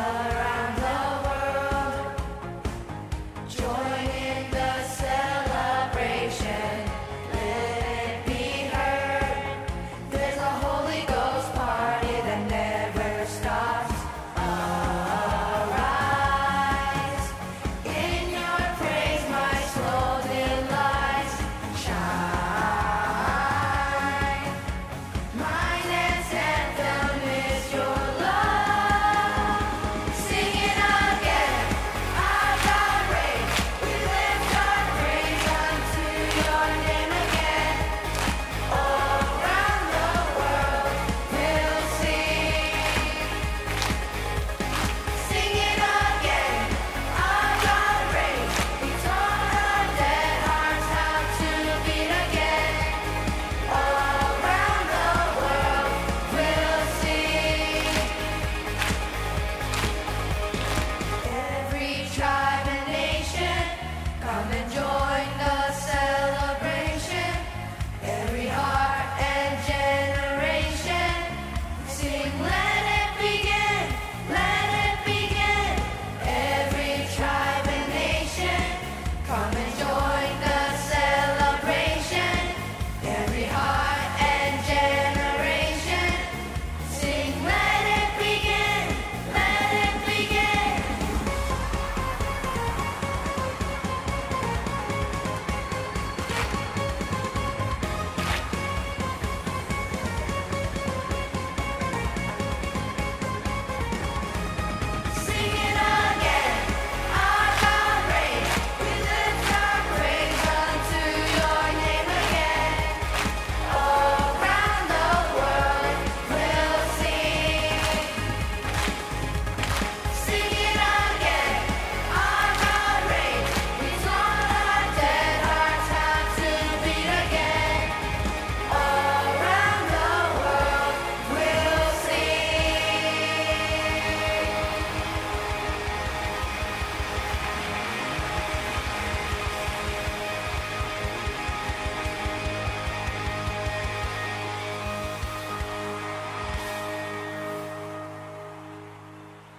are